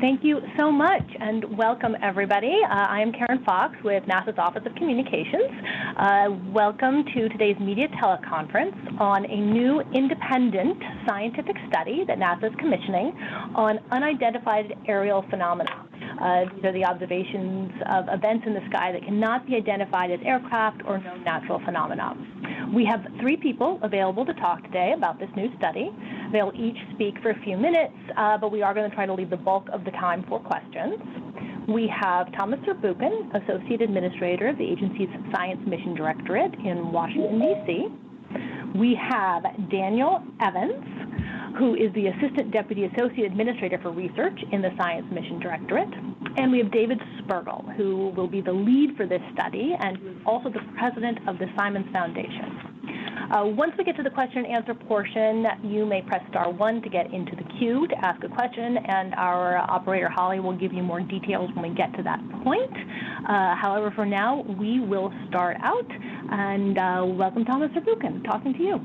Thank you so much, and welcome everybody. Uh, I am Karen Fox with NASA's Office of Communications. Uh, welcome to today's media teleconference on a new independent scientific study that NASA is commissioning on unidentified aerial phenomena. Uh, these are the observations of events in the sky that cannot be identified as aircraft or known natural phenomena. We have three people available to talk today about this new study. They'll each speak for a few minutes, uh, but we are going to try to leave the bulk of the time for questions. We have Thomas Zurbuchen, Associate Administrator of the agency's Science Mission Directorate in Washington, D.C. We have Daniel Evans, who is the Assistant Deputy Associate Administrator for Research in the Science Mission Directorate. And we have David Spergel, who will be the lead for this study and who is also the president of the Simons Foundation. Uh, once we get to the question and answer portion, you may press star one to get into the queue to ask a question, and our operator Holly will give you more details when we get to that point. Uh, however, for now, we will start out, and uh, welcome Thomas Zurbuchen, talking to you.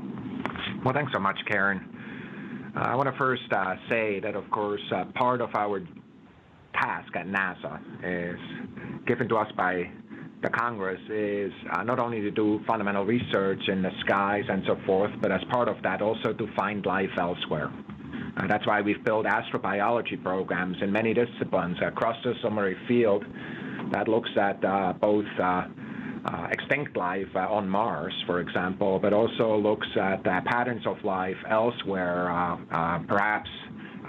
Well, thanks so much, Karen. Uh, I want to first uh, say that, of course, uh, part of our task at NASA is given to us by the Congress is uh, not only to do fundamental research in the skies and so forth, but as part of that also to find life elsewhere. Uh, that's why we've built astrobiology programs in many disciplines across the summary field that looks at uh, both uh, uh, extinct life uh, on Mars, for example, but also looks at patterns of life elsewhere, perhaps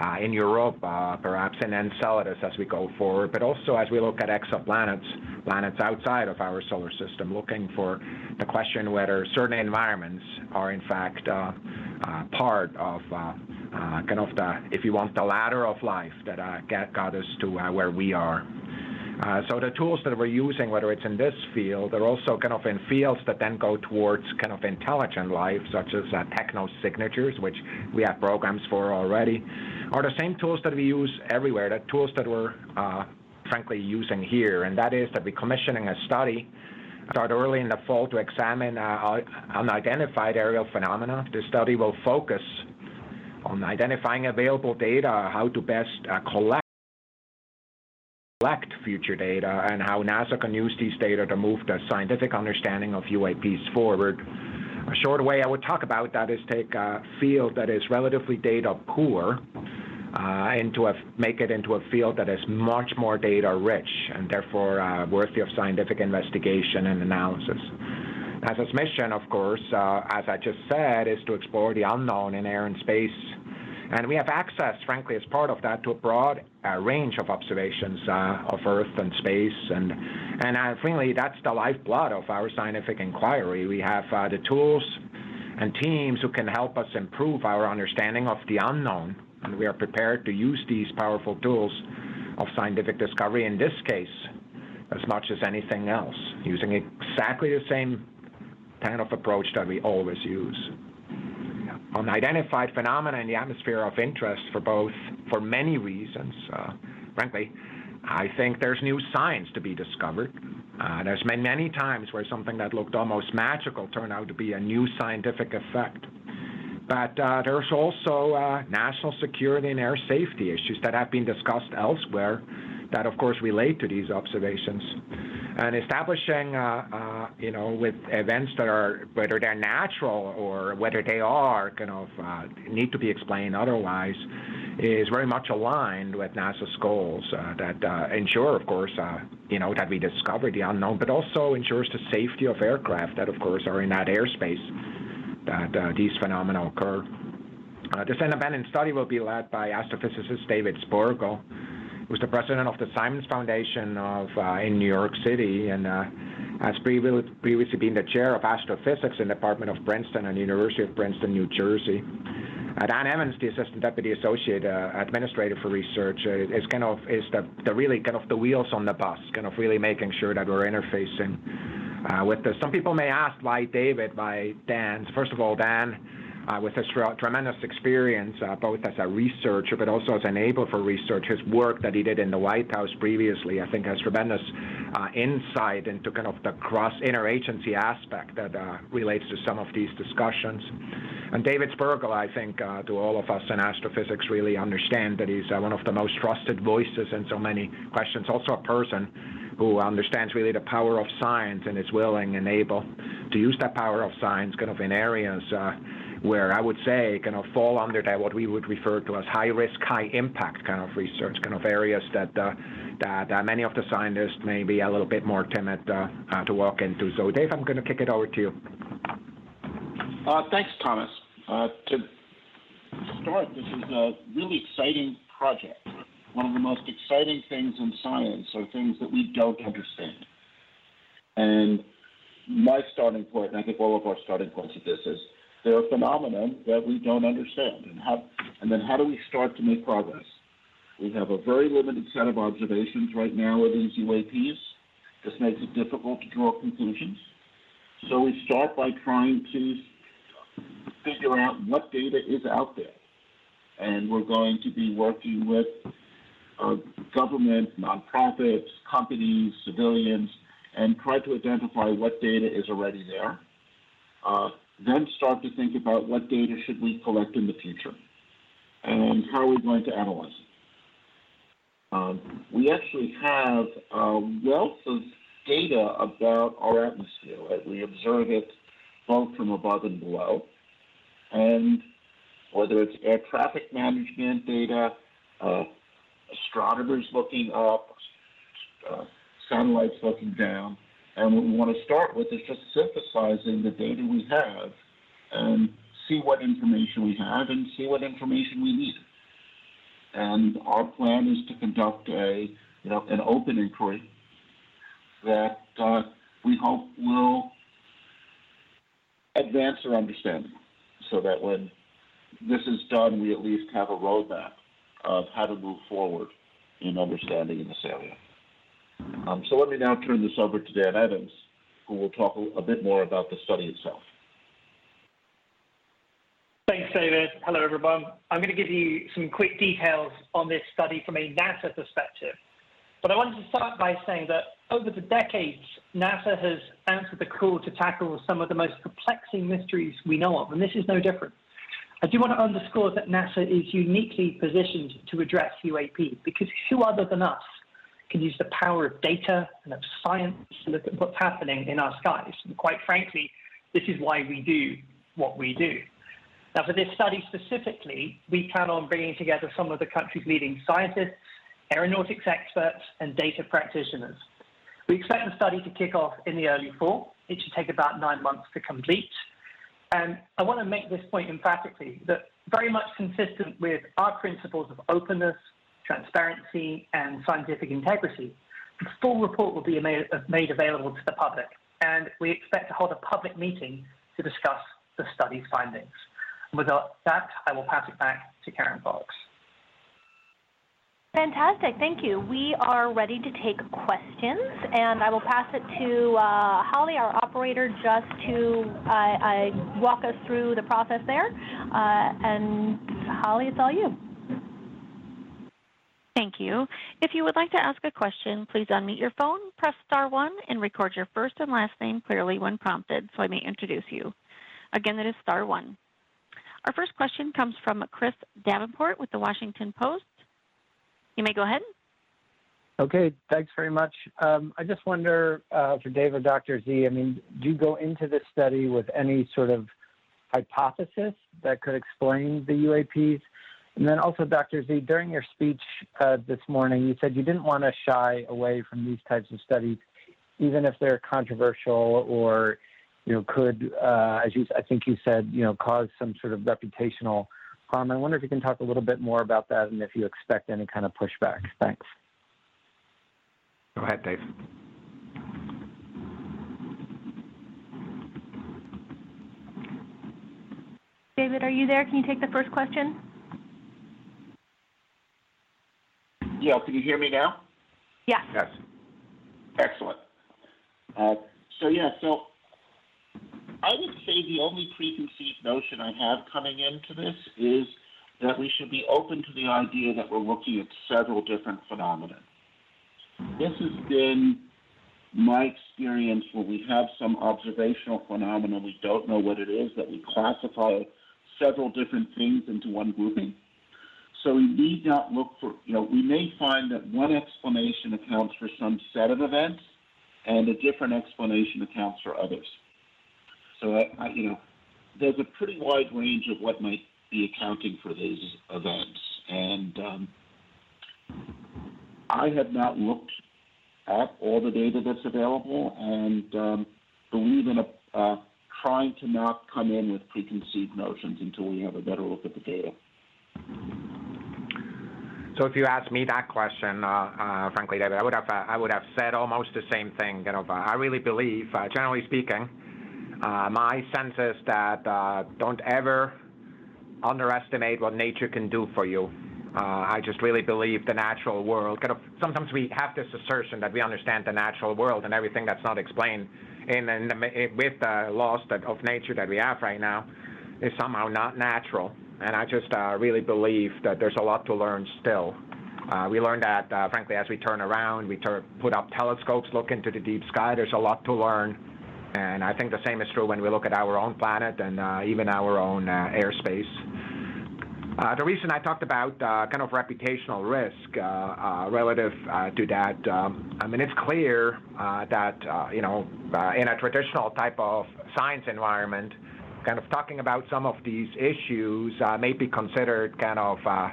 Uh, in Europa, uh, perhaps in Enceladus as we go forward, but also as we look at exoplanets, planets outside of our solar system, looking for the question whether certain environments are in fact uh, uh part of uh, kind of the, if you want, the ladder of life that got us to where we are. Uh, so the tools that we're using, whether it's in this field or also kind of in fields that then go towards kind of intelligent life, such as uh, techno signatures, which we have programs for already, are the same tools that we use everywhere, the tools that we're uh, frankly using here, and that is that we're commissioning a study start early in the fall to examine unidentified aerial phenomena. The study will focus on identifying available data, how to best collect collect future data and how NASA can use these data to move the scientific understanding of UAPs forward. A short way I would talk about that is take a field that is relatively data poor uh, into a, make it into a field that is much more data rich and therefore uh, worthy of scientific investigation and analysis. NASA's mission, of course, uh, as I just said, is to explore the unknown in air and space and we have access, frankly, as part of that, to a broad uh, range of observations uh, of Earth and space. And, and uh, frankly, that's the lifeblood of our scientific inquiry. We have uh, the tools and teams who can help us improve our understanding of the unknown. And we are prepared to use these powerful tools of scientific discovery in this case as much as anything else, using exactly the same kind of approach that we always use unidentified phenomena in the atmosphere of interest for both, for many reasons. Uh, frankly, I think there's new science to be discovered. Uh, there's been many times where something that looked almost magical turned out to be a new scientific effect. But uh, there's also uh, national security and air safety issues that have been discussed elsewhere that, of course, relate to these observations and establishing, uh, uh, you know, with events that are whether they're natural or whether they are kind of uh, need to be explained otherwise, is very much aligned with NASA's goals uh, that uh, ensure, of course, uh, you know, that we discover the unknown, but also ensures the safety of aircraft that, of course, are in that airspace that these phenomena occur. this independent study will be led by astrophysicist David Spergel was the president of the Simons Foundation of uh, in New York City, and uh, has previously been the chair of astrophysics in the Department of Princeton and University of Princeton, New Jersey. Uh, Dan Evans, the assistant deputy associate uh, administrator for research, uh, is kind of is the, the really kind of the wheels on the bus, kind of really making sure that we're interfacing uh, with this. Some people may ask why David, why Dan. First of all, Dan with his tremendous experience, uh, both as a researcher but also as an enabler for research. His work that he did in the White House previously, I think, has tremendous uh, insight into kind of the cross interagency aspect that uh, relates to some of these discussions. and David Spergel, I think, uh, to all of us in astrophysics really understand that he's uh, one of the most trusted voices in so many questions. Also a person who understands really the power of science and is willing and able to use that power of science kind of in areas uh, where I would say kind of fall under that what we would refer to as high risk, high impact kind of research, kind of areas that uh, that many of the scientists may be a little bit more timid uh, uh, to walk into. So, Dave, I'm going to kick it over to you. Uh, thanks, Thomas. To start, this is a really exciting project. One of the most exciting things in science are things that we don't understand. And my starting point, and I think all of our starting points of this is there are phenomena that we don't understand, and how, and then how do we start to make progress? We have a very limited set of observations right now of these UAPs. This makes it difficult to draw conclusions. So we start by trying to figure out what data is out there. And we're going to be working with uh, government, nonprofits, companies, civilians, and try to identify what data is already there. Uh, then start to think about what data should we collect in the future and how are we going to analyze it. Um, we actually have a wealth of data about our atmosphere. Right? We observe it both from above and below. And whether it's air traffic management data, uh, astronomers looking up, uh, satellites looking down. And what we want to start with is just synthesizing the data we have and see what information we have and see what information we need. And our plan is to conduct a, you know, an open inquiry that uh, we hope will advance our understanding so that when this is done, we at least have a roadmap of how to move forward in understanding in this area. Um, so let me now turn this over to Dan Evans, who will talk a bit more about the study itself. Thanks, David. Hello, everyone. I'm going to give you some quick details on this study from a NASA perspective. But I wanted to start by saying that over the decades, NASA has answered the call to tackle some of the most perplexing mysteries we know of, and this is no different. I do want to underscore that NASA is uniquely positioned to address UAP because who other than us can use the power of data and of science to look at what's happening in our skies? And quite frankly, this is why we do what we do. Now, for this study specifically, we plan on bringing together some of the country's leading scientists, aeronautics experts, and data practitioners. We expect the study to kick off in the early fall. It should take about nine months to complete. And I want to make this point emphatically that very much consistent with our principles of openness, transparency, and scientific integrity, the full report will be made, made available to the public. And we expect to hold a public meeting to discuss the study's findings. With that, I will pass it back to Karen Fox. Fantastic, thank you. We are ready to take questions, and I will pass it to uh, Holly, our operator, just to uh, uh, walk us through the process there. Uh, and Holly, it's all you. Thank you. If you would like to ask a question, please unmute your phone, press star one, and record your first and last name clearly when prompted so I may introduce you. Again, that is star one. Our first question comes from Chris Davenport with the Washington Post. You may go ahead. Okay, thanks very much. Um, I just wonder uh, for Dave or Dr. Z, I mean, do you go into this study with any sort of hypothesis that could explain the UAPs? And then also, Dr. Z, during your speech uh, this morning, you said you didn't want to shy away from these types of studies, even if they're controversial or you know, could, uh, as you, I think you said, you know, cause some sort of reputational harm. I wonder if you can talk a little bit more about that and if you expect any kind of pushback. Thanks. Go ahead, Dave. David, are you there? Can you take the first question? Yeah, can you hear me now? Yes. Yes. Excellent. Uh, so yeah, so I would say the only preconceived notion I have coming into this is that we should be open to the idea that we're looking at several different phenomena. This has been my experience when we have some observational phenomena, we don't know what it is, that we classify several different things into one grouping. So we need not look for, you know, we may find that one explanation accounts for some set of events and a different explanation accounts for others. So, I, I, you know, there's a pretty wide range of what might be accounting for these events. And um, I have not looked at all the data that's available and um, believe in a, uh, trying to not come in with preconceived notions until we have a better look at the data. So if you ask me that question, uh, uh, frankly, David, I would have uh, I would have said almost the same thing. You know, I really believe, uh, generally speaking, uh, my sense is that uh, don't ever underestimate what nature can do for you. I just really believe the natural world. Kind of sometimes we have this assertion that we understand the natural world and everything that's not explained in, in the, with the laws that, of nature that we have right now is somehow not natural. And I just uh, really believe that there's a lot to learn still. Uh, we learned that, uh, frankly, as we turn around, we tur put up telescopes, look into the deep sky. There's a lot to learn. And I think the same is true when we look at our own planet and uh, even our own uh, airspace. Uh, the reason I talked about kind of reputational risk relative to that, um, I mean, it's clear that, you know, in a traditional type of science environment, kind of talking about some of these issues uh, may be considered kind of uh,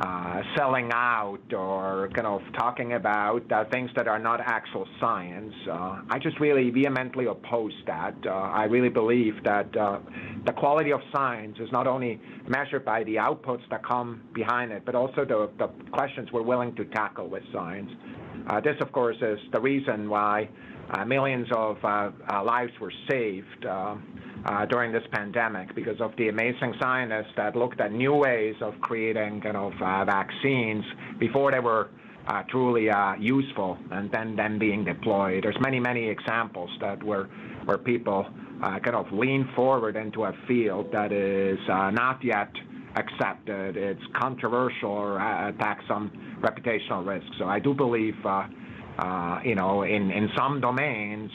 uh, selling out or kind of talking about uh, things that are not actual science. Uh, I just really vehemently oppose that. I really believe that the quality of science is not only measured by the outputs that come behind it, but also the, the questions we're willing to tackle with science. this, of course, is the reason why millions of lives were saved. Uh, during this pandemic because of the amazing scientists that looked at new ways of creating kind of uh, vaccines before they were uh, truly uh, useful and then them being deployed. There's many, many examples that where, where people uh, kind of lean forward into a field that is uh, not yet accepted. It's controversial or attacks some reputational risk. So I do believe, you know, in, in some domains,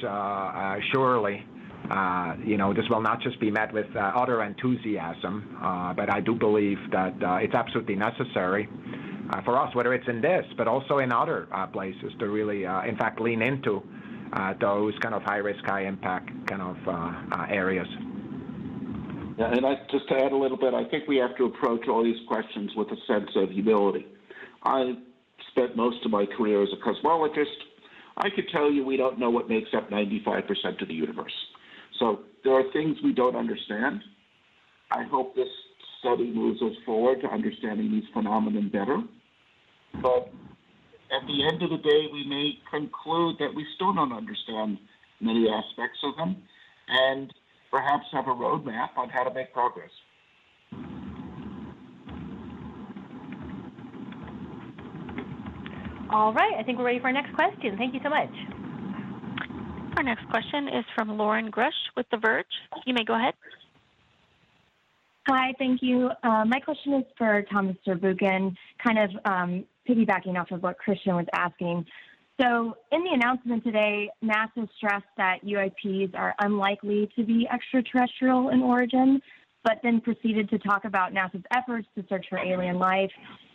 surely uh, you know, this will not just be met with uh, utter enthusiasm, uh, but I do believe that uh, it's absolutely necessary uh, for us, whether it's in this, but also in other uh, places, to really, in fact, lean into those kind of high risk, high impact kind of areas. Yeah, and I, just to add a little bit, I think we have to approach all these questions with a sense of humility. I spent most of my career as a cosmologist. I could tell you we don't know what makes up 95% of the universe. So there are things we don't understand. I hope this study moves us forward to understanding these phenomena better. But at the end of the day, we may conclude that we still don't understand many aspects of them and perhaps have a roadmap on how to make progress. All right, I think we're ready for our next question. Thank you so much. Our next question is from Lauren Grush with The Verge. You may go ahead. Hi, thank you. Uh, my question is for Thomas Zurbuchen, kind of um, piggybacking off of what Christian was asking. So, in the announcement today, NASA stressed that UAPs are unlikely to be extraterrestrial in origin, but then proceeded to talk about NASA's efforts to search for alien life.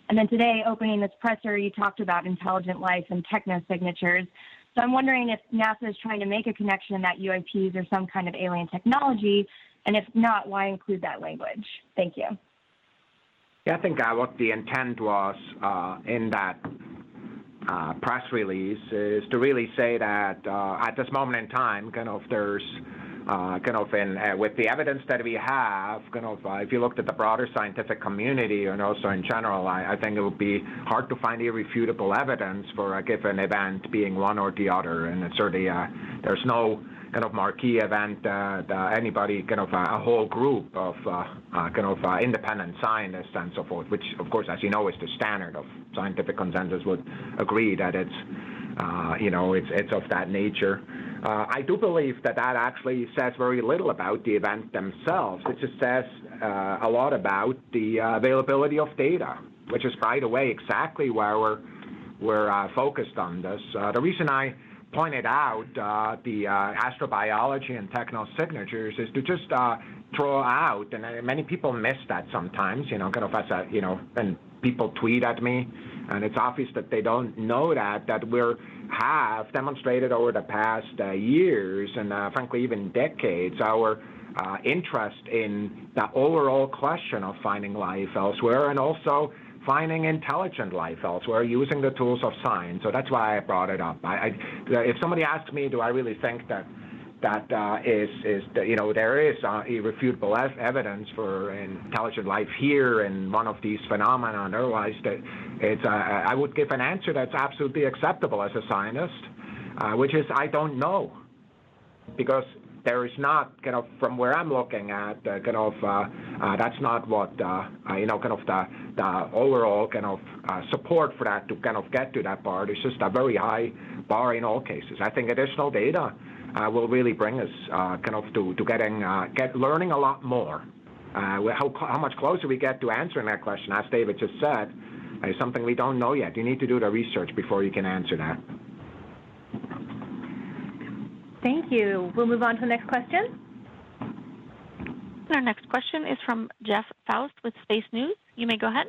And then today, opening this presser, you talked about intelligent life and technosignatures. So I'm wondering if NASA is trying to make a connection that UAPs are some kind of alien technology, and if not, why include that language? Thank you. Yeah, I think uh, what the intent was uh, in that uh, press release is to really say that uh, at this moment in time, kind of there's kind of in uh, with the evidence that we have, kind of uh, if you looked at the broader scientific community and also in general, I, think it would be hard to find irrefutable evidence for a given event being one or the other, and certainly uh, there's no kind of marquee event that uh, anybody, kind of a, whole group of uh, kind of independent scientists and so forth, which of course, as you know, is the standard of scientific consensus, would agree that it's, you know, it's it's of that nature. Uh, I do believe that that actually says very little about the event themselves. It just says uh, a lot about the uh, availability of data, which is, by the way, exactly where we're, we're uh, focused on this. Uh, the reason I pointed out uh, the astrobiology and technosignatures is to just throw out, and many people miss that sometimes, you know, kind of as a, you know, when people tweet at me, and it's obvious that they don't know that, that we're have demonstrated over the past uh, years and uh, frankly even decades our uh, interest in the overall question of finding life elsewhere and also finding intelligent life elsewhere using the tools of science. So that's why I brought it up. I, I, if somebody asks me, do I really think that that uh, is is you know there is uh, irrefutable evidence for intelligent life here in one of these phenomena. Otherwise that it's uh, I would give an answer that's absolutely acceptable as a scientist, uh, which is I don't know. Because there is not kind of from where I'm looking at uh, kind of uh, that's not what you know kind of the the overall kind of support for that to kind of get to that part. Is just a very high bar in all cases. I think additional data will really bring us uh, kind of to, to getting uh, get learning a lot more. how, how much closer we get to answering that question, as David just said, is something we don't know yet. You need to do the research before you can answer that. Thank you. We'll move on to the next question. Our next question is from Jeff Foust with Space News. You may go ahead.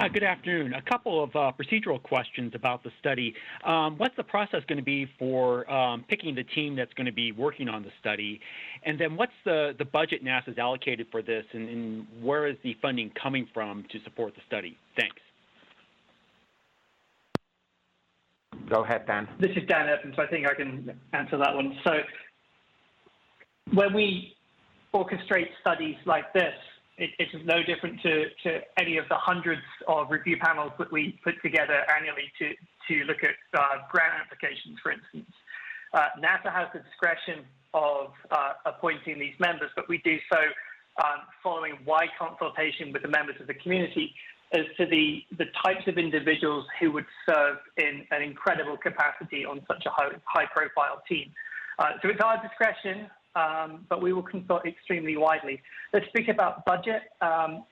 Uh, good afternoon. A couple of uh, procedural questions about the study. Um, what's the process going to be for um, picking the team that's going to be working on the study? And then what's the, the budget NASA's allocated for this, and, and where is the funding coming from to support the study? Thanks. Go ahead, Dan. This is Dan Evans. So I think I can answer that one. So when we orchestrate studies like this, it, it's no different to, to any of the hundreds of review panels that we put together annually to, to look at uh, grant applications, for instance. Uh, NASA has the discretion of uh, appointing these members, but we do so um, following wide consultation with the members of the community as to the, the types of individuals who would serve in an incredible capacity on such a high, high profile team. Uh, so it's our discretion um, but we will consult extremely widely. Let's speak about budget. Um,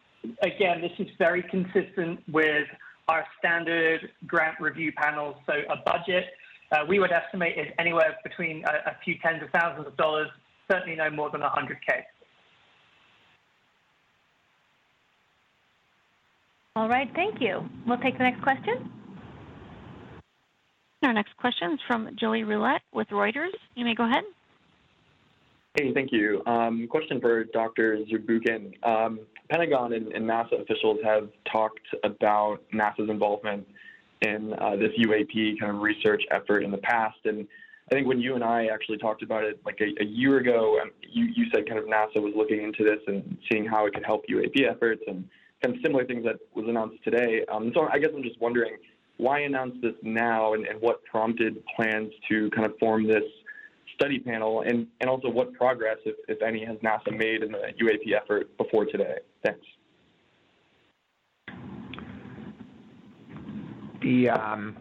again, this is very consistent with our standard grant review panels. So a budget, uh, we would estimate is anywhere between a, a, few tens of thousands of dollars, certainly no more than 100K. All right, thank you. We'll take the next question. Our next question is from Joey Roulette with Reuters. You may go ahead. Hey, thank you. Um, question for Dr. Zurbuchen. Um, Pentagon and, and, NASA officials have talked about NASA's involvement in uh, this UAP kind of research effort in the past. And I think when you and I actually talked about it like a, a year ago, um, you, you said kind of NASA was looking into this and seeing how it could help UAP efforts and kind of similar things that was announced today. Um, so I guess I'm just wondering why announce this now and, and what prompted plans to kind of form this study panel, and, and also what progress, if, if any, has NASA made in the UAP effort before today? Thanks. The um,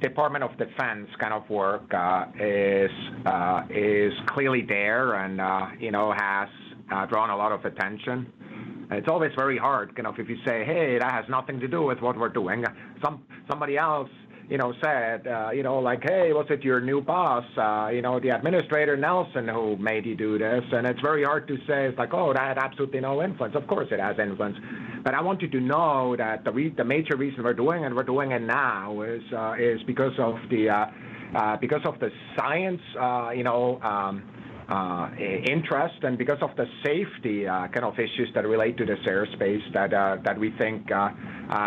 Department of Defense kind of work uh, is uh, is clearly there, and uh, you know has uh, drawn a lot of attention. It's always very hard, you know, if you say, "Hey, that has nothing to do with what we're doing." Some somebody else you know, said, uh, you know, like, hey, was it your new boss, uh, you know, the administrator Nelson who made you do this? And it's very hard to say, it's like, oh, that had absolutely no influence. Of course it has influence. But I want you to know that the, re- the major reason we're doing it, and we're doing it now, is, uh, is because of the, uh, uh, because of the science, uh, you know, um, uh, interest and because of the safety uh, kind of issues that relate to this airspace that uh, that we think uh,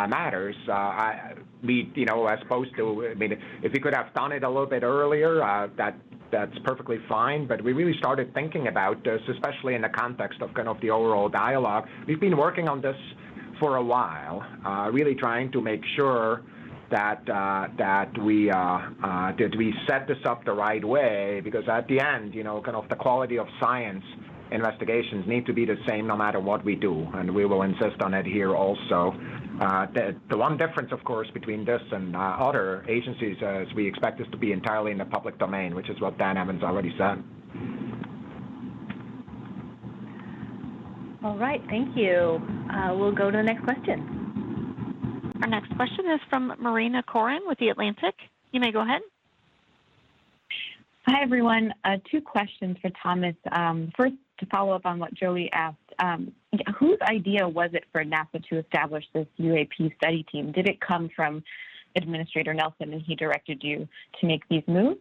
matters. I, we, you know, as opposed to, I mean, if we could have done it a little bit earlier, uh, that that's perfectly fine. But we really started thinking about this, especially in the context of kind of the overall dialogue. We've been working on this for a while, uh, really trying to make sure that uh, that we uh, uh, that we set this up the right way, because at the end, you know, kind of the quality of science investigations need to be the same no matter what we do, and we will insist on it here also. Uh, the, the, one difference, of course, between this and uh, other agencies is we expect this to be entirely in the public domain, which is what Dan Evans already said. All right, thank you. Uh, we'll go to the next question. Our next question is from Marina Koren with The Atlantic. You may go ahead. Hi, everyone. Uh, two questions for Thomas. Um, first, to follow up on what Joey asked, um, whose idea was it for NASA to establish this UAP study team? Did it come from Administrator Nelson and he directed you to make these moves?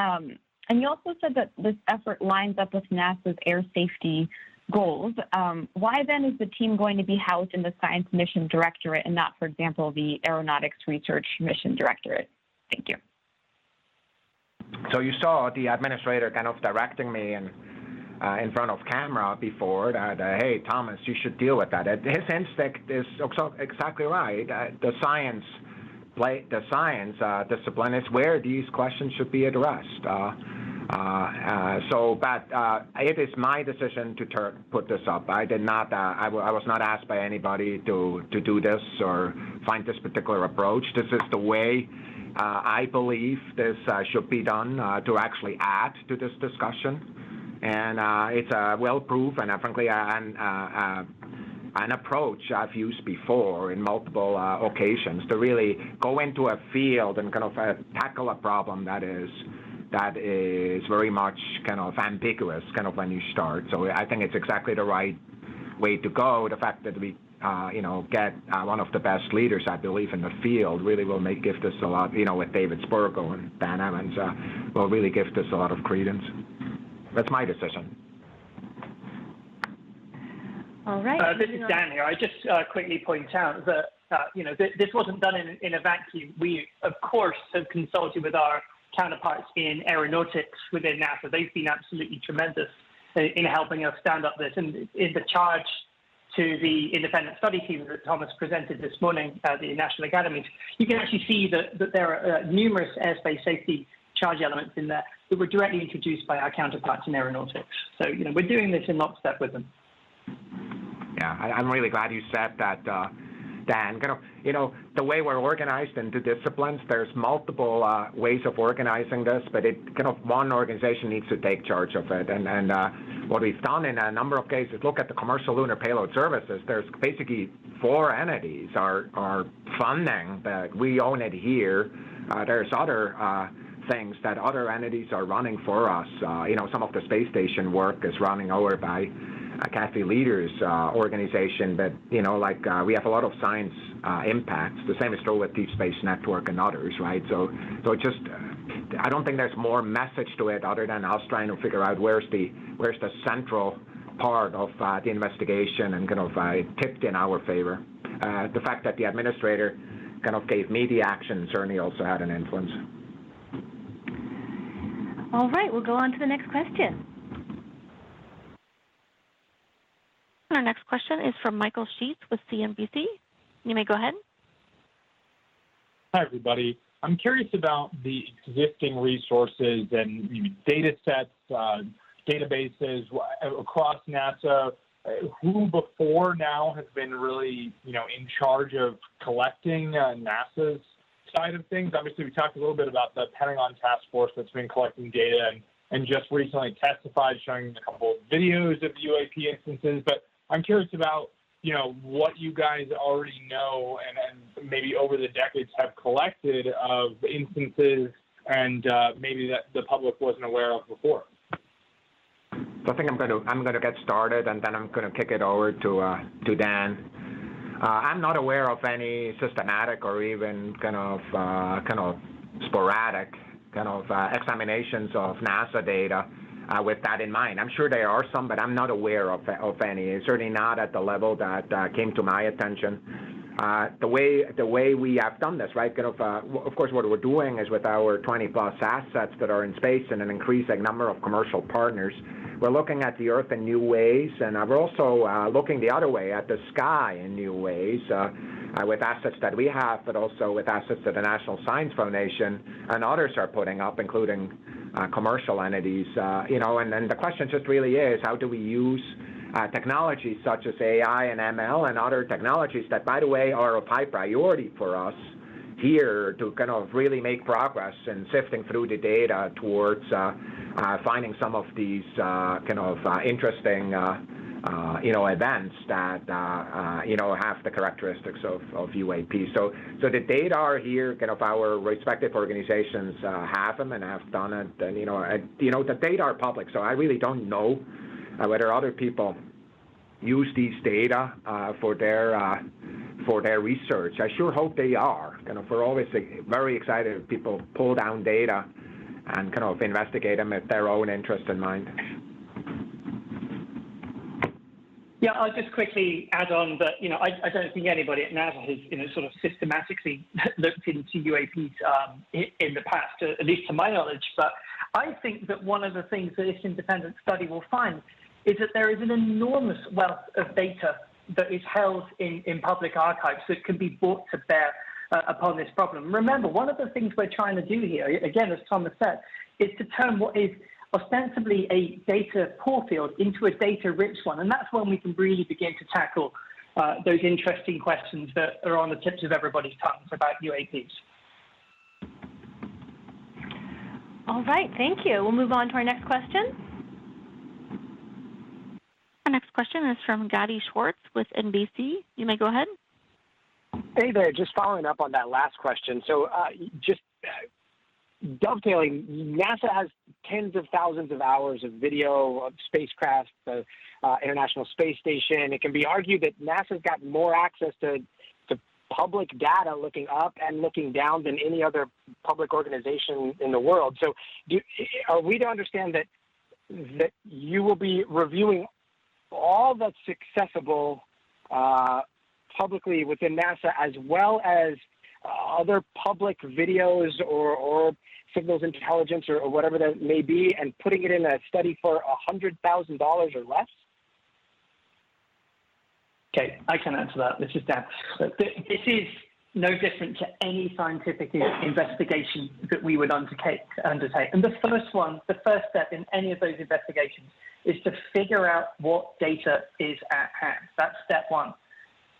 Um, and you also said that this effort lines up with NASA's air safety goals. Um, why then is the team going to be housed in the Science Mission Directorate and not, for example, the Aeronautics Research Mission Directorate? Thank you. So you saw the administrator kind of directing me and uh, in front of camera before that, uh, hey, Thomas, you should deal with that. His instinct is exactly right. Uh, the science, play, the science uh, discipline is where these questions should be addressed. Uh, uh, so, but it is my decision to put this up. I did not. I, was not asked by anybody to to do this or find this particular approach. This is the way uh, Uh, I believe this uh, should be done uh, to actually add to this discussion. And uh, it's a well-proven and uh, frankly an, an approach I've used before in multiple occasions to really go into a field and kind of tackle a problem that is that is very much kind of ambiguous kind of when you start. So I think it's exactly the right way to go. The fact that we uh, you know, get uh, one of the best leaders, I believe, in the field really will make give this a lot, you know, with David Spergel and Dan Evans, uh, will really give this a lot of credence. That's my decision. All right. Uh, this is Dan here. I just uh, quickly point out that, uh, you know, th this wasn't done in, in a vacuum. We, of course, have consulted with our counterparts in aeronautics within NASA. They've been absolutely tremendous in helping us stand up this. And in the charge to the independent study team that Thomas presented this morning at the National Academies, you can actually see that, that there are uh, numerous airspace safety charge elements in there that were directly introduced by our counterparts in aeronautics. So, you know, we're doing this in lockstep with them. Yeah, I, am really glad you said that. Uh, Dan. Kind of, you know, the way we're organized into disciplines, there's multiple uh, ways of organizing this, but it kind of one organization needs to take charge of it. And, and uh, what we've done in a number of cases, look at the commercial lunar payload services. There's basically four entities are are funding that we own it here. Uh, there's other uh, things that other entities are running for us. Uh, you know, some of the space station work is running over by uh, Kathy Lueders uh, organization, but you know, like uh, we have a lot of science impacts. The same is true with Deep Space Network and others, right? So, so just I don't think there's more message to it other than us trying to figure out where's the where's the central part of uh, the investigation and kind of uh, tipped in our favor. Uh, the fact that the administrator kind of gave me the action certainly also had an influence. All right, we'll go on to the next question. Our next question is from Michael Sheetz with CNBC. You may go ahead. Hi, everybody. I'm curious about the existing resources and data sets, uh, databases across NASA. Who before now has been really, you know, in charge of collecting uh, NASA's side of things? Obviously, we talked a little bit about the Pentagon task force that's been collecting data and, and just recently testified showing a couple of videos of UAP instances. But I'm curious about you know what you guys already know and, and maybe over the decades have collected of instances and uh, maybe that the public wasn't aware of before. So I think I'm going to I'm going to get started and then I'm going to kick it over to uh, to Dan. Uh, I'm not aware of any systematic or even kind of uh, kind of sporadic kind of uh, examinations of NASA data uh, with that in mind. I'm sure there are some, but I'm not aware of, of any. Certainly not at the level that uh, came to my attention. Uh, the way the way we have done this, right? Kind of, uh, of course, what we're doing is with our 20 plus assets that are in space and an increasing number of commercial partners, we're looking at the Earth in new ways, and uh, we're also uh, looking the other way at the sky in new ways. Uh, with assets that we have, but also with assets that the National Science Foundation and others are putting up, including commercial entities. Uh, you know, and, and the question just really is how do we use uh, technologies such as AI and ML and other technologies that, by the way, are of high priority for us here to kind of really make progress in sifting through the data towards uh, uh, finding some of these uh, kind of interesting uh, you know, events that, uh, uh, you know, have the characteristics of, of UAP. So, so the data are here, kind of our respective organizations uh, have them and have done it. And, you know, I, you know, the data are public, so I really don't know uh, whether other people use these data for their for their research. I sure hope they are. Kind of, we're always very excited if people pull down data and kind of investigate them with their own interest in mind. Yeah, I'll just quickly add on that, you know, I, I don't think anybody at NASA has, you know, sort of systematically looked into UAPs um, in, the past, at least to my knowledge. But I think that one of the things that this independent study will find is that there is an enormous wealth of data that is held in, in public archives that can be brought to bear uh, upon this problem. Remember, one of the things we're trying to do here, again, as Thomas said, is to turn what is ostensibly a data poor field into a data rich one. And that's when we can really begin to tackle uh, those interesting questions that are on the tips of everybody's tongues about UAPs. All right, thank you. We'll move on to our next question. Our next question is from Gadi Schwartz with NBC. You may go ahead. Hey there, just following up on that last question. So, uh, just dovetailing, NASA has tens of thousands of hours of video of spacecraft, the uh, International Space Station. It can be argued that NASA's got more access to, to public data looking up and looking down than any other public organization in the world. So, do, are we to understand that that you will be reviewing all that's accessible uh, publicly within NASA, as well as uh, other public videos or, or signals intelligence or, or, whatever that may be, and putting it in a study for $100,000 or less? Okay, I can answer that. This is Dan. This is no different to any scientific investigation that we would undertake. undertake. And the first one, the first step in any of those investigations is to figure out what data is at hand. That's step one.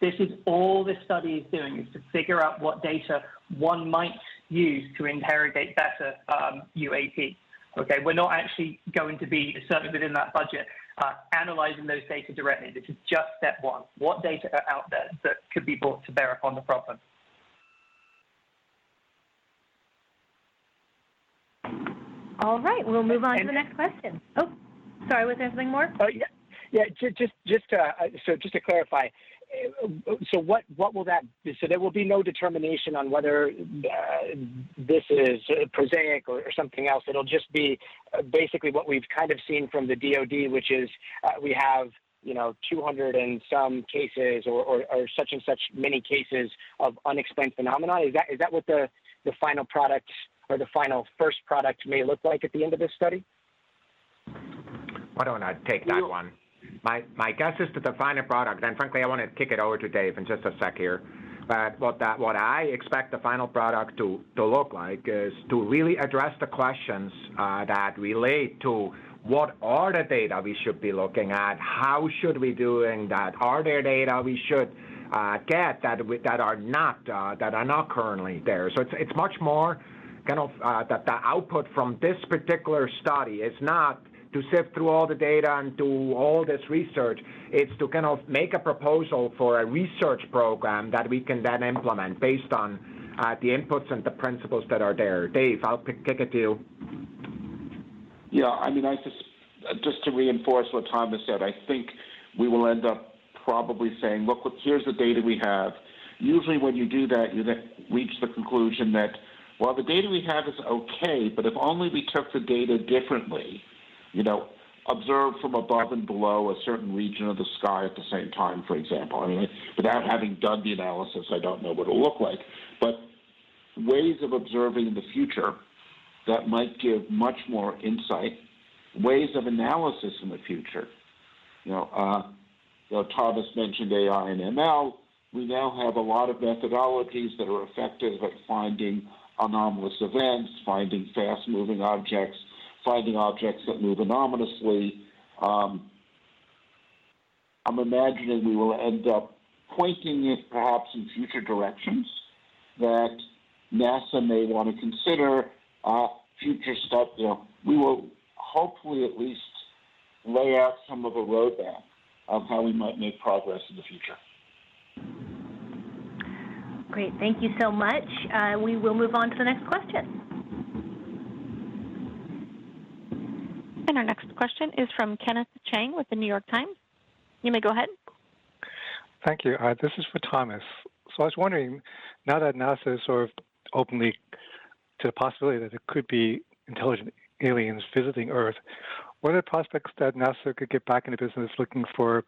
This is all this study is doing is to figure out what data one might use to interrogate better um, UAP. Okay, we're not actually going to be, certainly within that budget, uh, analyzing those data directly. This is just step one. What data are out there that could be brought to bear upon the problem? All right, we'll move on to the next question. Oh, sorry, was there something more? Oh, yeah, yeah. Just, just, just to, uh, so just to clarify, so what what will that be? so there will be no determination on whether uh, this is prosaic or, or, something else. It'll just be uh, basically what we've kind of seen from the DoD which is uh, we have you know 200 and some cases or, or, or, such and such many cases of unexplained phenomena. Is that is that what the the final product or the final first product may look like at the end of this study? Why don't I take that one my, my guess is to define a product, and frankly, I want to kick it over to Dave in just a sec here. But what that what I expect the final product to to look like is to really address the questions uh, that relate to what are the data we should be looking at, how should we doing that, are there data we should uh, get that we, that are not uh, that are not currently there. So it's it's much more kind of uh, that the output from this particular study is not to sift through all the data and do all this research. It's to kind of make a proposal for a research program that we can then implement based on uh, the inputs and the principles that are there. Dave, I'll pick, kick it to you. Yeah, I mean, I just just to reinforce what Thomas said, I think we will end up probably saying, look, here's the data we have. Usually, when you do that, you then reach the conclusion that, well, the data we have is okay, but if only we took the data differently, you know, observe from above and below a certain region of the sky at the same time, for example. I mean, without having done the analysis, I don't know what it'll look like. But ways of observing in the future that might give much more insight, ways of analysis in the future. You know, uh, you know, Thomas mentioned AI and ML. We now have a lot of methodologies that are effective at finding anomalous events, finding fast-moving objects, finding objects that move anomalously. Um, I'm imagining we will end up pointing it perhaps in future directions that NASA may want to consider uh, future stuff. You know, we will hopefully at least lay out some of a roadmap of how we might make progress in the future. Great, thank you so much. Uh, we will move on to the next question. Our next question is from Kenneth Chang with the New York Times. You may go ahead. Thank you. Uh, this is for Thomas. So I was wondering, now that NASA is sort of openly to the possibility that there could be intelligent aliens visiting Earth, what are the prospects that NASA could get back into business looking for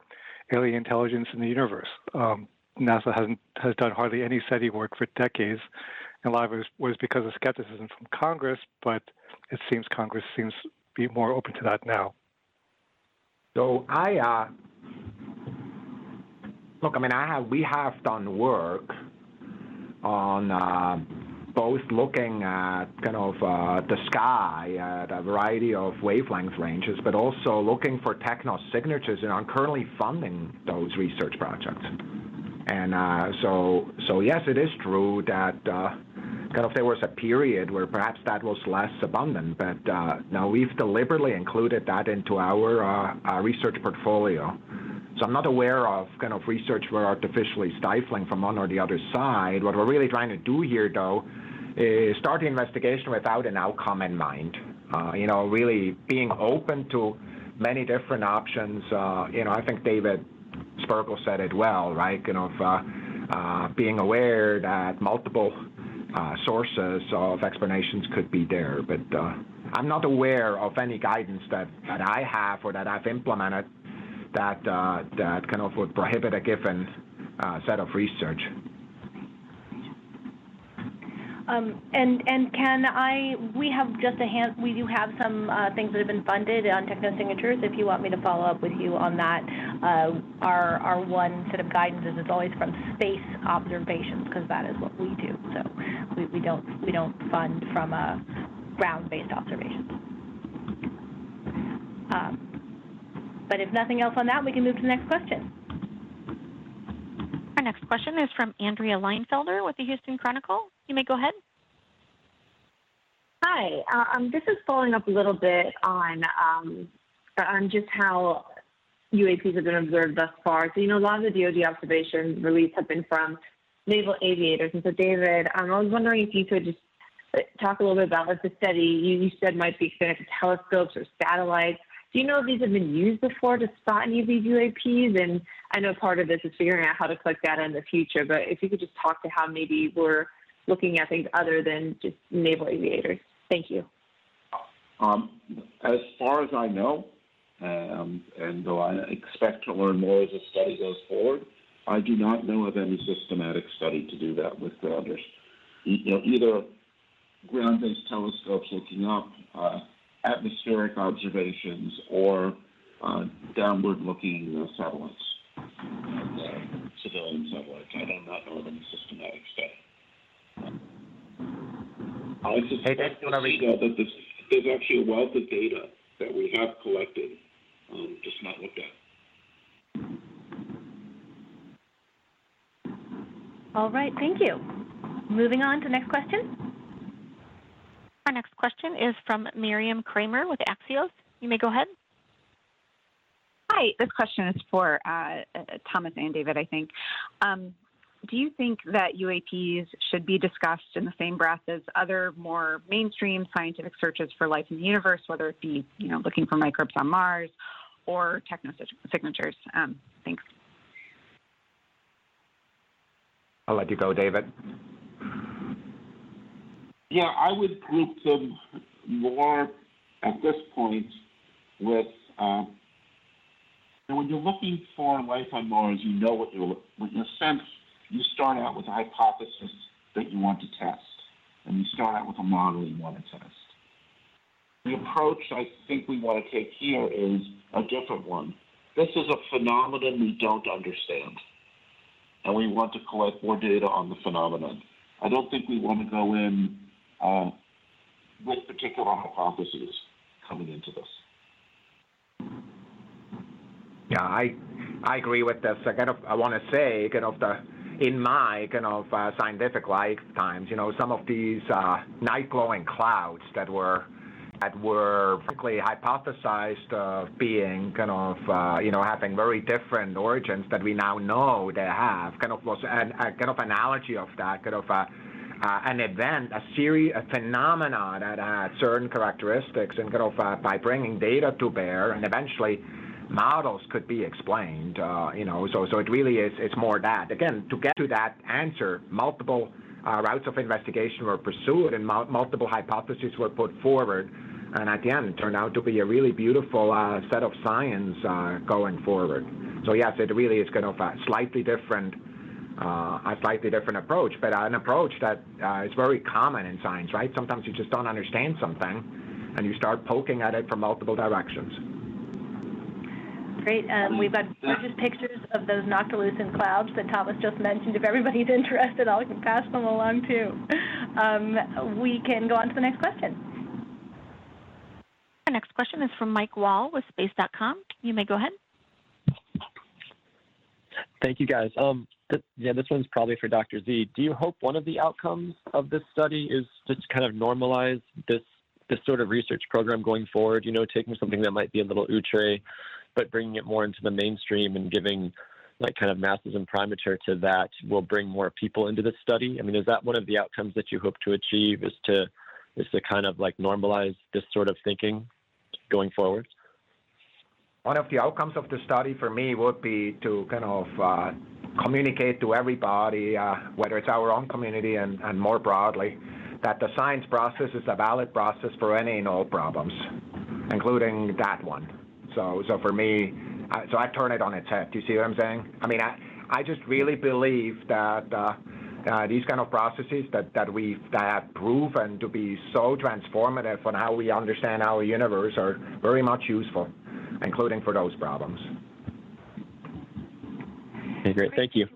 alien intelligence in the universe? Um, NASA hasn't has done hardly any SETI work for decades, and a lot of it was because of skepticism from Congress. But it seems Congress seems be more open to that now. So I uh, look. I mean, I have we have done work on uh, both looking at kind of uh, the sky at a variety of wavelength ranges, but also looking for techno signatures, and I'm currently funding those research projects. And uh, so, so yes, it is true that uh, kind of there was a period where perhaps that was less abundant, but uh, now we've deliberately included that into our, uh, our research portfolio. So I'm not aware of kind of research we're artificially stifling from one or the other side. What we're really trying to do here, though, is start the investigation without an outcome in mind. Uh, you know, really being open to many different options. Uh, you know, I think David Spergel said it well, right? You know, uh, uh, being aware that multiple uh, sources of explanations could be there. But uh, I'm not aware of any guidance that, that I have or that I've implemented that uh, that kind of would prohibit a given uh, set of research. Um, and and can I? We have just a hand. We do have some uh, things that have been funded on techno signatures. If you want me to follow up with you on that, uh, our our one set of guidance is always from space observations because that is what we do. So we, we don't we don't fund from a ground-based observations. Um, but if nothing else on that, we can move to the next question. Our next question is from Andrea Leinfelder with the Houston Chronicle. You may go ahead. Hi, uh, um, this is following up a little bit on um, on just how UAPs have been observed thus far. So, you know, a lot of the DoD observations released have been from naval aviators. And so, David, um, I was wondering if you could just uh, talk a little bit about what the study you, you said might be expanded to telescopes or satellites. Do you know if these have been used before to spot any of these UAPs? And I know part of this is figuring out how to collect data in the future, but if you could just talk to how maybe we're looking at things other than just naval aviators. Thank you. Um, as far as I know, um, and though I expect to learn more as the study goes forward, I do not know of any systematic study to do that with grounders. You know, either ground-based telescopes looking up, uh, atmospheric observations, or uh, downward-looking uh, satellites, uh, civilian satellites. I do not know of any systematic study. I suspect hey, you know, that there's, there's actually a wealth of data that we have collected, um, just not looked at. All right, thank you. Moving on to the next question. Our next question is from Miriam Kramer with Axios. You may go ahead. Hi, this question is for uh, Thomas and David, I think. Um, do you think that UAPs should be discussed in the same breath as other more mainstream scientific searches for life in the universe, whether it be, you know, looking for microbes on Mars or technosignatures? Um, thanks. I'll let you go, David. Yeah, I would group them more at this point with. Uh, and when you're looking for life on Mars, you know what you're, what your sense you start out with a hypothesis that you want to test, and you start out with a model you want to test. The approach I think we want to take here is a different one. This is a phenomenon we don't understand, and we want to collect more data on the phenomenon. I don't think we want to go in uh, with particular hypotheses coming into this. Yeah, I I agree with this. I kind of I want to say kind of the in my kind of uh, scientific lifetimes, you know, some of these uh, night glowing clouds that were that were frankly hypothesized of being kind of, uh, you know, having very different origins that we now know they have, kind of was an, a kind of analogy of that, kind of a, uh, an event, a series, a phenomena that had certain characteristics, and kind of uh, by bringing data to bear, and eventually models could be explained. Uh, you know, so so it really is it's more that. Again, to get to that answer, multiple uh, routes of investigation were pursued and mul multiple hypotheses were put forward. And at the end, it turned out to be a really beautiful uh, set of science uh, going forward. So yes, it really is kind of a slightly different, uh, a slightly different approach, but an approach that uh, is very common in science, right? Sometimes you just don't understand something, and you start poking at it from multiple directions. Great. Um, we've got gorgeous pictures of those noctilucent clouds that Thomas just mentioned. If everybody's interested, I'll pass them along too. Um, we can go on to the next question. Our next question is from Mike Wall with Space.com. You may go ahead. Thank you, guys. Um, th yeah, this one's probably for Dr. Z. Do you hope one of the outcomes of this study is to kind of normalize this this sort of research program going forward? You know, taking something that might be a little outre but bringing it more into the mainstream and giving like kind of masses and imprimatur to that will bring more people into the study. I mean, is that one of the outcomes that you hope to achieve is to is to kind of like normalize this sort of thinking going forward? One of the outcomes of the study for me would be to kind of uh, communicate to everybody, uh, whether it's our own community and, and more broadly, that the science process is a valid process for any and all problems, including that one. So, so for me, I, so I turn it on its head. Do you see what I'm saying? I mean, I, I just really believe that uh, uh, these kind of processes that that we that have proven to be so transformative on how we understand our universe are very much useful, including for those problems. Okay, great. Thank you.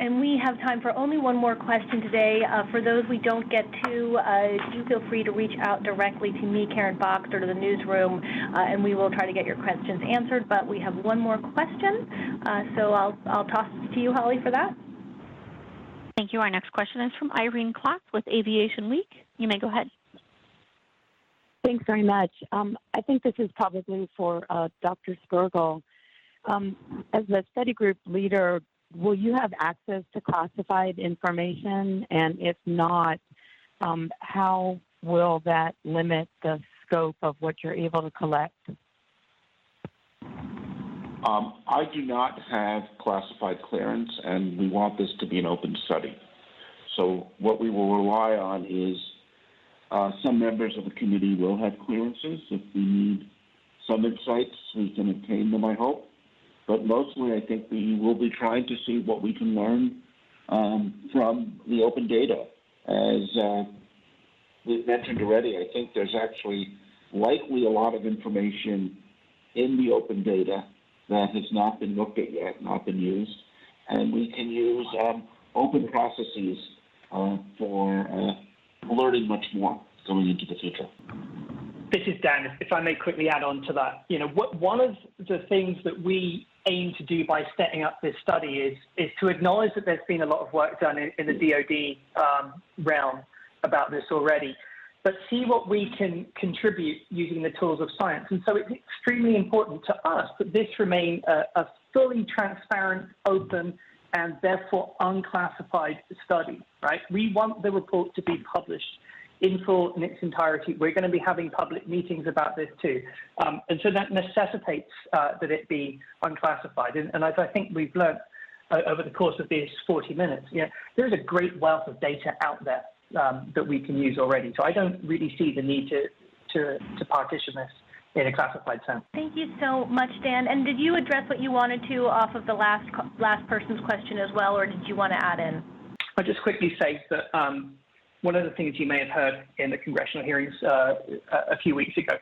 And we have time for only one more question today. Uh, for those we don't get to, uh, do feel free to reach out directly to me, Karen Fox, or to the newsroom, uh, and we will try to get your questions answered. But we have one more question, uh, so I'll, I'll toss it to you, Holly, for that. Thank you. Our next question is from Irene Klotz with Aviation Week. You may go ahead. Thanks very much. Um, I think this is probably for uh, Dr. Spergel. Um, as the study group leader, will you have access to classified information? And if not, um, how will that limit the scope of what you're able to collect? Um, I do not have classified clearance, and we want this to be an open study. So what we will rely on is uh, some members of the committee will have clearances. If we need some insights, we can obtain them, I hope. But mostly, I think we will be trying to see what we can learn um, from the open data. As uh, we mentioned already, I think there's actually likely a lot of information in the open data that has not been looked at yet, not been used, and we can use um, open processes uh, for uh, learning much more going into the future. This is Dan. If I may quickly add on to that, you know, what, one of the things that we aim to do by setting up this study is is to acknowledge that there's been a lot of work done in, in the DoD um, realm about this already, but see what we can contribute using the tools of science. And so it's extremely important to us that this remain a, a fully transparent, open, and therefore unclassified study. Right? We want the report to be published in full in its entirety. We're going to be having public meetings about this too. Um, and so that necessitates uh, that it be unclassified. And, and, as I think we've learned uh, over the course of these 40 minutes, you know, there's a great wealth of data out there um, that we can use already. So I don't really see the need to, to, to partition this in a classified sense. Thank you so much, Dan. And did you address what you wanted to off of the last last person's question as well, or did you want to add in? I'll just quickly say that um, one of the things you may have heard in the congressional hearings uh, a few weeks ago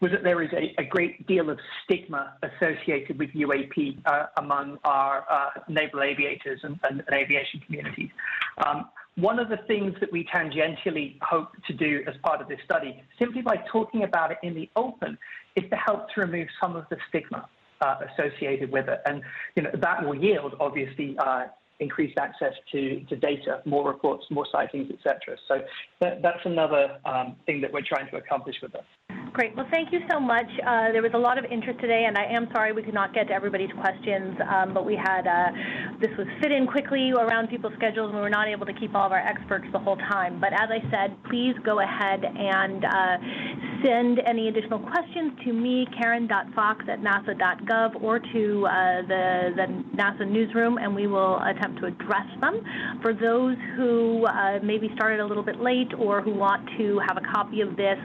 was that there is a, a great deal of stigma associated with UAP uh, among our uh, naval aviators and, and, and aviation communities. Um, one of the things that we tangentially hope to do as part of this study, simply by talking about it in the open, is to help to remove some of the stigma uh, associated with it. And you know, that will yield, obviously, uh, increased access to, to data, more reports, more sightings, etc. So that, that's another um, thing that we're trying to accomplish with this. Great. Well, thank you so much. Uh, there was a lot of interest today, and I am sorry we could not get to everybody's questions, um, but we had uh, this was fit in quickly around people's schedules, and we were not able to keep all of our experts the whole time. But as I said, please go ahead and uh, send any additional questions to me, karen.fox at nasa.gov, or to uh, the, the NASA newsroom, and we will attempt to address them. For those who uh, maybe started a little bit late or who want to have a copy of this,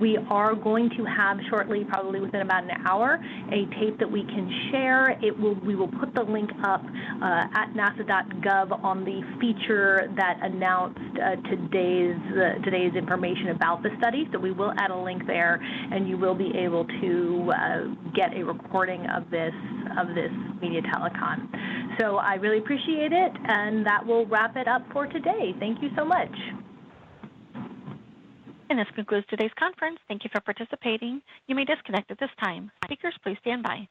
we are going to have shortly, probably within about an hour, a tape that we can share. It will we will put the link up uh, at nasa.gov on the feature that announced uh, today's uh, today's information about the study. So we will add a there, and you will be able to uh, get a recording of this of this media telecon. So I really appreciate it, and that will wrap it up for today. Thank you so much. And this concludes today's conference. Thank you for participating. You may disconnect at this time. Speakers, please stand by.